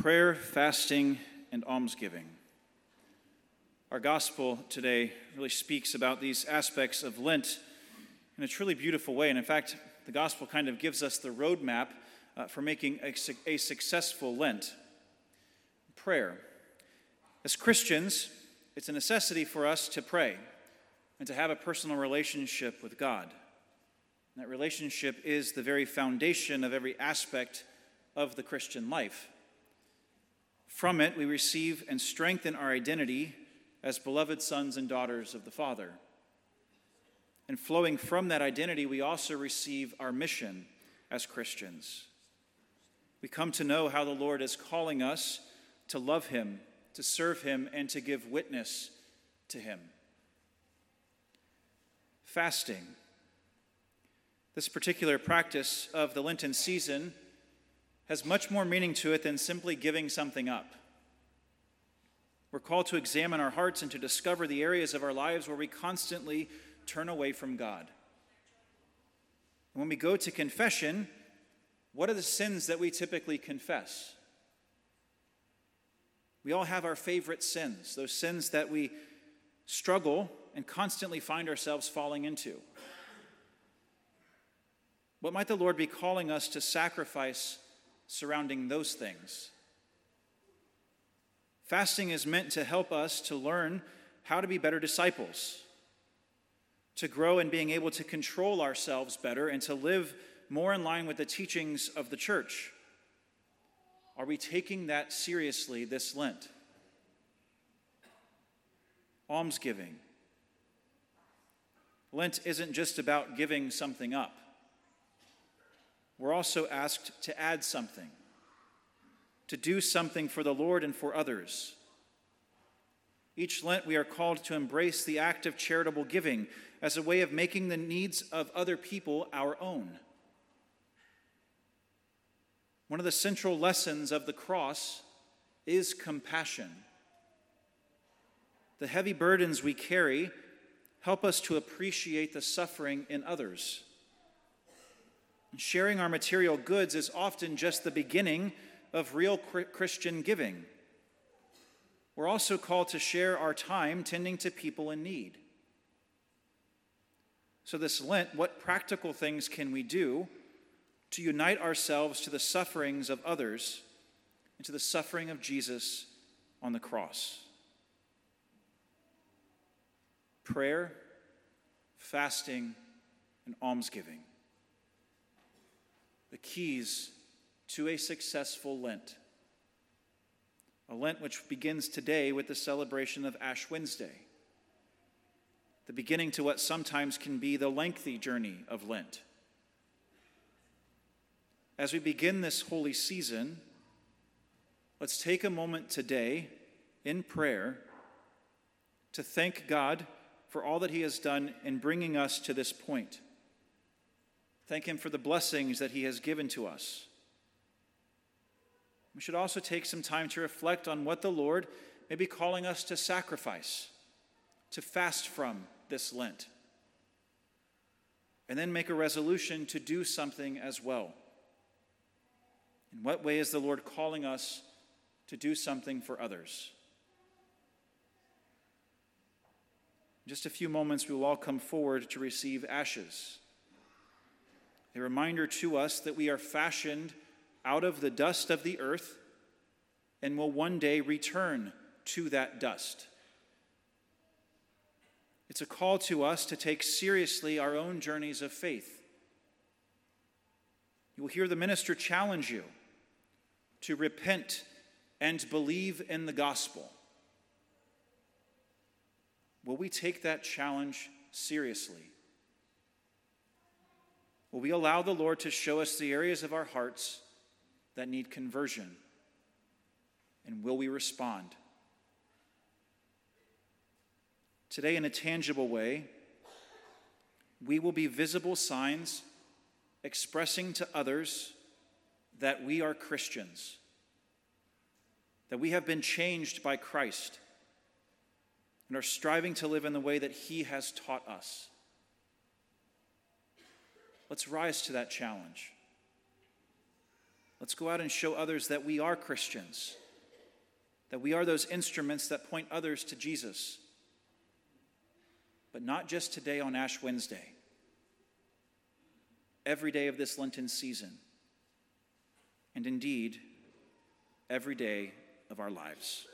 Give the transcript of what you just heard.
prayer, fasting, and almsgiving. Our gospel today really speaks about these aspects of Lent in a truly beautiful way. And in fact, the gospel kind of gives us the roadmap uh, for making a, a successful Lent. Prayer. As Christians, it's a necessity for us to pray and to have a personal relationship with God. And that relationship is the very foundation of every aspect of the Christian life. From it, we receive and strengthen our identity as beloved sons and daughters of the Father. And flowing from that identity, we also receive our mission as Christians. We come to know how the Lord is calling us to love Him, to serve Him, and to give witness to Him. Fasting. This particular practice of the Lenten season has much more meaning to it than simply giving something up. We're called to examine our hearts and to discover the areas of our lives where we constantly turn away from God. And when we go to confession, what are the sins that we typically confess? We all have our favorite sins, those sins that we struggle and constantly find ourselves falling into. What might the Lord be calling us to sacrifice surrounding those things. Fasting is meant to help us to learn how to be better disciples, to grow in being able to control ourselves better, and to live more in line with the teachings of the church. Are we taking that seriously this Lent? Almsgiving. Lent isn't just about giving something up we're also asked to add something, to do something for the Lord and for others. Each Lent, we are called to embrace the act of charitable giving as a way of making the needs of other people our own. One of the central lessons of the cross is compassion. The heavy burdens we carry help us to appreciate the suffering in others. Sharing our material goods is often just the beginning of real Christian giving. We're also called to share our time tending to people in need. So, this Lent, what practical things can we do to unite ourselves to the sufferings of others and to the suffering of Jesus on the cross? Prayer, fasting, and almsgiving the keys to a successful Lent. A Lent which begins today with the celebration of Ash Wednesday, the beginning to what sometimes can be the lengthy journey of Lent. As we begin this holy season, let's take a moment today in prayer to thank God for all that He has done in bringing us to this point. Thank Him for the blessings that He has given to us. We should also take some time to reflect on what the Lord may be calling us to sacrifice, to fast from this Lent, and then make a resolution to do something as well. In what way is the Lord calling us to do something for others? In just a few moments, we will all come forward to receive ashes a reminder to us that we are fashioned out of the dust of the earth and will one day return to that dust. It's a call to us to take seriously our own journeys of faith. You will hear the minister challenge you to repent and believe in the gospel. Will we take that challenge seriously? Will we allow the Lord to show us the areas of our hearts that need conversion? And will we respond? Today, in a tangible way, we will be visible signs expressing to others that we are Christians, that we have been changed by Christ, and are striving to live in the way that He has taught us. Let's rise to that challenge. Let's go out and show others that we are Christians, that we are those instruments that point others to Jesus. But not just today on Ash Wednesday, every day of this Lenten season, and indeed, every day of our lives.